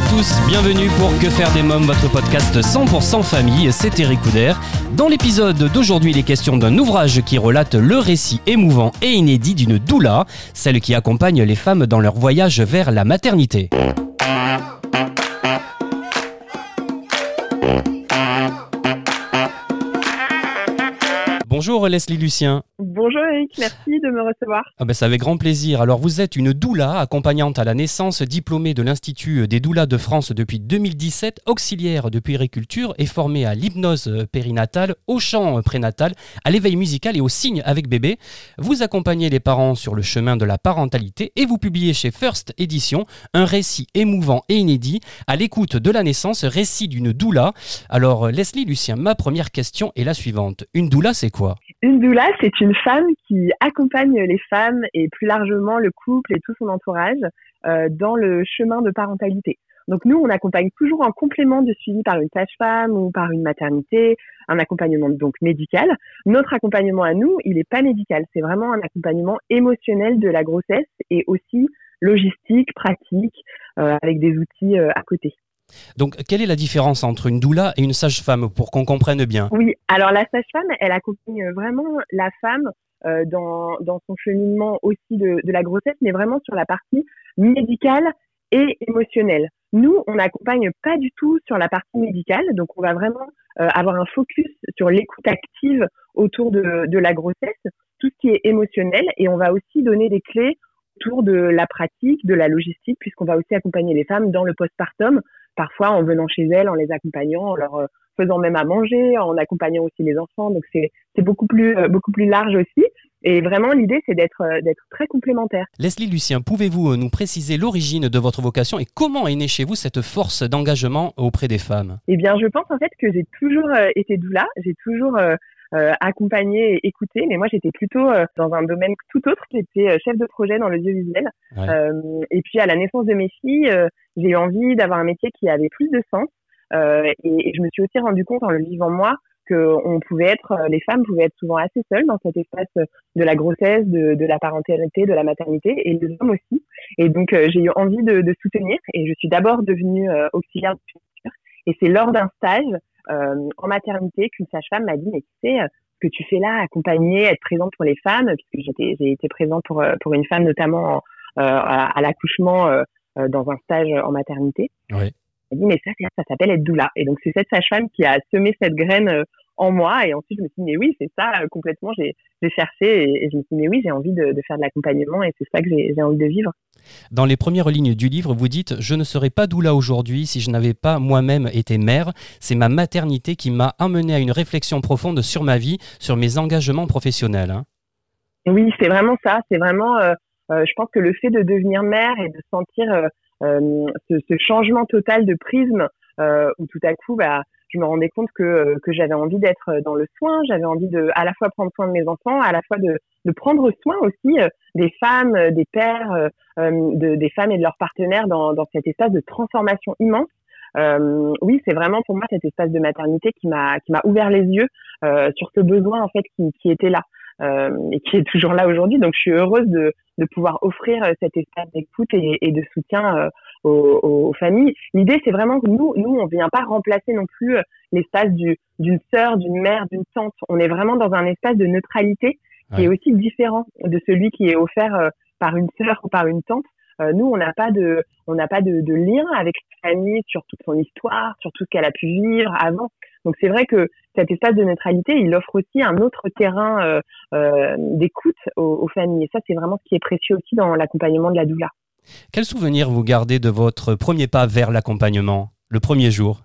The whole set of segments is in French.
à tous, bienvenue pour Que faire des mômes, votre podcast 100% famille, c'est Eric Couder. Dans l'épisode d'aujourd'hui, il est question d'un ouvrage qui relate le récit émouvant et inédit d'une doula, celle qui accompagne les femmes dans leur voyage vers la maternité. Bonjour Leslie Lucien. Bonjour Eric, merci de me recevoir. Ah ben, c'est avec grand plaisir. Alors vous êtes une doula accompagnante à la naissance, diplômée de l'Institut des doulas de France depuis 2017, auxiliaire de puériculture et formée à l'hypnose périnatale, au chant prénatal, à l'éveil musical et au signe avec bébé. Vous accompagnez les parents sur le chemin de la parentalité et vous publiez chez First Edition un récit émouvant et inédit à l'écoute de la naissance, récit d'une doula. Alors Leslie Lucien, ma première question est la suivante. Une doula c'est quoi? Une doula, c'est une femme qui accompagne les femmes et plus largement le couple et tout son entourage euh, dans le chemin de parentalité. Donc nous, on accompagne toujours en complément de suivi par une sage-femme ou par une maternité, un accompagnement donc médical. Notre accompagnement à nous, il n'est pas médical, c'est vraiment un accompagnement émotionnel de la grossesse et aussi logistique, pratique, euh, avec des outils euh, à côté. Donc, quelle est la différence entre une doula et une sage-femme pour qu'on comprenne bien? Oui, alors la sage-femme, elle accompagne vraiment la femme euh, dans, son cheminement aussi de, de la grossesse, mais vraiment sur la partie médicale et émotionnelle. Nous, on n'accompagne pas du tout sur la partie médicale, donc on va vraiment euh, avoir un focus sur l'écoute active autour de, de la grossesse, tout ce qui est émotionnel, et on va aussi donner des clés autour de la pratique, de la logistique, puisqu'on va aussi accompagner les femmes dans le postpartum, parfois en venant chez elles, en les accompagnant, en leur euh, faisant même à manger, en accompagnant aussi les enfants. Donc c'est beaucoup plus euh, beaucoup plus large aussi. Et vraiment, l'idée, c'est d'être euh, d'être très complémentaire. Leslie Lucien, pouvez-vous nous préciser l'origine de votre vocation et comment est née chez vous cette force d'engagement auprès des femmes? Eh bien, je pense en fait que j'ai toujours été doula. J'ai toujours euh, accompagner et écouter. Mais moi, j'étais plutôt euh, dans un domaine tout autre. J'étais euh, chef de projet dans l'audiovisuel. Ouais. et puis, à la naissance de mes filles, j'ai eu envie d'avoir un métier qui avait plus de sens. Et, et, je me suis aussi rendu compte en le vivant moi que on pouvait être, les femmes pouvaient être souvent assez seules dans cet espace de la grossesse, de, de la parentalité, de la maternité, et les hommes aussi. Et donc, j'ai eu envie de, de, soutenir. Et je suis d'abord devenue auxiliaire de et c'est lors d'un stage euh, en maternité qu'une sage-femme m'a dit, mais tu sais, euh, que tu fais là, accompagner, être présente pour les femmes, puisque j'étais, j'ai été présente pour, euh, pour une femme notamment à, à l'accouchement dans un stage en maternité. Oui. Elle dit, mais ça, ça s'appelle être doula. Et donc, c'est cette sage-femme qui a semé cette graine en moi. Et ensuite, je me suis dit, mais oui, c'est ça, complètement. J'ai, cherché et, et, je me suis dit, mais oui, j'ai envie de, de faire de l'accompagnement et c'est ça que j'ai envie de vivre. Dans les premières lignes du livre, vous dites Je ne serais pas doula aujourd'hui si je n'avais pas moi-même été mère. C'est ma maternité qui m'a amené à une réflexion profonde sur ma vie, sur mes engagements professionnels. Hein. Oui, c'est vraiment ça. C'est vraiment, euh, euh, je pense que le fait de devenir mère et de sentir euh, ce, ce, changement total de prisme où tout à coup, bah, je me rendais compte que, que j'avais envie d'être dans le soin, j'avais envie de à la fois prendre soin de mes enfants, à la fois de, de prendre soin aussi des femmes, des pères, de, des femmes et de leurs partenaires dans, dans cet espace de transformation immense. Euh, oui, c'est vraiment pour moi cet espace de maternité qui m'a qui m'a ouvert les yeux euh, sur ce besoin en fait qui, qui était là euh, et qui est toujours là aujourd'hui. Donc, je suis heureuse de, de pouvoir offrir cet espace d'écoute et, et, de soutien aux, aux, familles. L'idée, c'est vraiment que nous, nous, on vient pas remplacer non plus l'espace du d'une sœur, d'une mère, d'une tante. On est vraiment dans un espace de neutralité qui ouais. est aussi différent de celui qui est offert par une sœur ou par une tante. Euh, nous, on n'a pas de, on n'a pas de, de, lien avec la famille sur toute son histoire, sur tout ce qu'elle a pu vivre avant. Donc c'est vrai que cet espace de neutralité, il offre aussi un autre terrain euh, euh, d'écoute aux, aux, familles. Et ça, c'est vraiment ce qui est précieux aussi dans l'accompagnement de la doula. Quel souvenir vous gardez de votre premier pas vers l'accompagnement, le premier jour?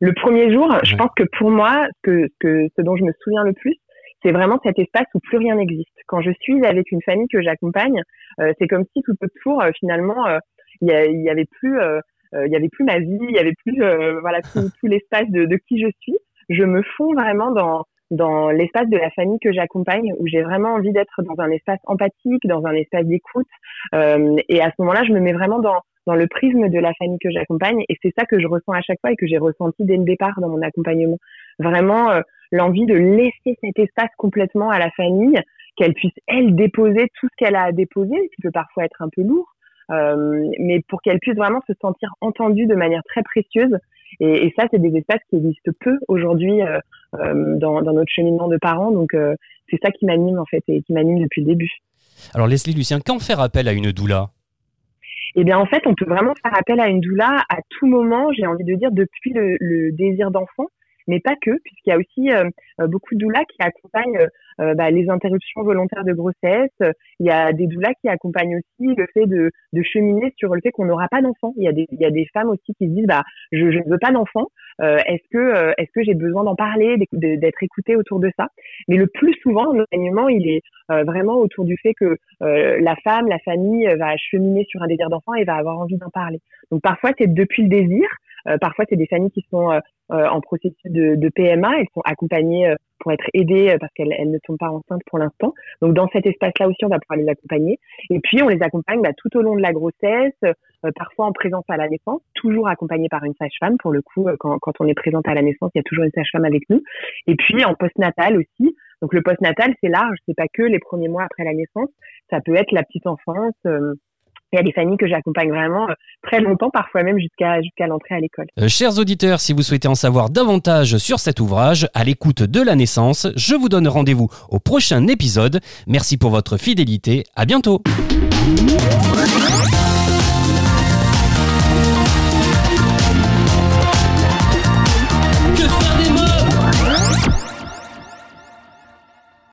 Le premier jour, ouais. je pense que pour moi, que, que, ce dont je me souviens le plus, c'est vraiment cet espace où plus rien n'existe. Quand je suis avec une famille que j'accompagne, euh, c'est comme si tout autour, euh, finalement, euh, il y, y, avait plus, il y avait plus ma vie, il y avait plus, voilà, tout, tout l'espace de, de, qui je suis. Je me fonds vraiment dans dans l'espace de la famille que j'accompagne, où j'ai vraiment envie d'être dans un espace empathique, dans un espace d'écoute. Euh, et à ce moment-là, je me mets vraiment dans, dans le prisme de la famille que j'accompagne. Et c'est ça que je ressens à chaque fois et que j'ai ressenti dès le départ dans mon accompagnement. Vraiment euh, l'envie de laisser cet espace complètement à la famille, qu'elle puisse, elle, déposer tout ce qu'elle a à déposer, qui peut parfois être un peu lourd, mais pour qu'elle puisse vraiment se sentir entendue de manière très précieuse. Et, et ça, c'est des espaces qui existent peu aujourd'hui euh, euh dans, dans, notre cheminement de parents. Donc, euh, c'est ça qui m'anime en fait et qui m'anime depuis le début. Alors, Leslie Lucien, quand faire appel à une doula? Eh bien, en fait, on peut vraiment faire appel à une doula à tout moment, j'ai envie de dire, depuis le, le désir d'enfant mais pas que, puisqu'il y a aussi euh, euh, beaucoup de doulas qui accompagnent euh, bah, les interruptions volontaires de grossesse. Il y a des doulas qui accompagnent aussi le fait de, de cheminer sur le fait qu'on n'aura pas d'enfant. Il y a des il y a des femmes aussi qui se disent bah je, je ne veux pas d'enfant. est-ce que est-ce que j'ai besoin d'en parler, d'être écoutée autour de ça? Mais le plus souvent, l'enseignement il est vraiment autour du fait que la femme, la famille va cheminer sur un désir d'enfant et va avoir envie d'en parler. Donc parfois c'est depuis le désir, parfois c'est des familles qui sont euh, en processus de, de, PMA. Elles sont accompagnées euh, pour être aidées euh, parce qu'elles ne sont pas enceintes pour l'instant. Donc dans cet espace-là aussi, on va pouvoir les accompagner. Et puis on les accompagne bah, tout au long de la grossesse, parfois en présence à la naissance, toujours accompagnées par une sage-femme. Pour le coup, quand, quand, on est présente à la naissance, il y a toujours une sage-femme avec nous. Et puis en post-natal aussi. Donc le post-natal, c'est large, c'est pas que les premiers mois après la naissance. Ça peut être la petite enfance. Il y a des familles que j'accompagne vraiment euh, très longtemps, parfois même jusqu'à l'entrée à l'école. Euh, chers auditeurs, si vous souhaitez en savoir davantage sur cet ouvrage, à l'écoute de la naissance, je vous donne rendez-vous au prochain épisode. Merci pour votre fidélité. À bientôt.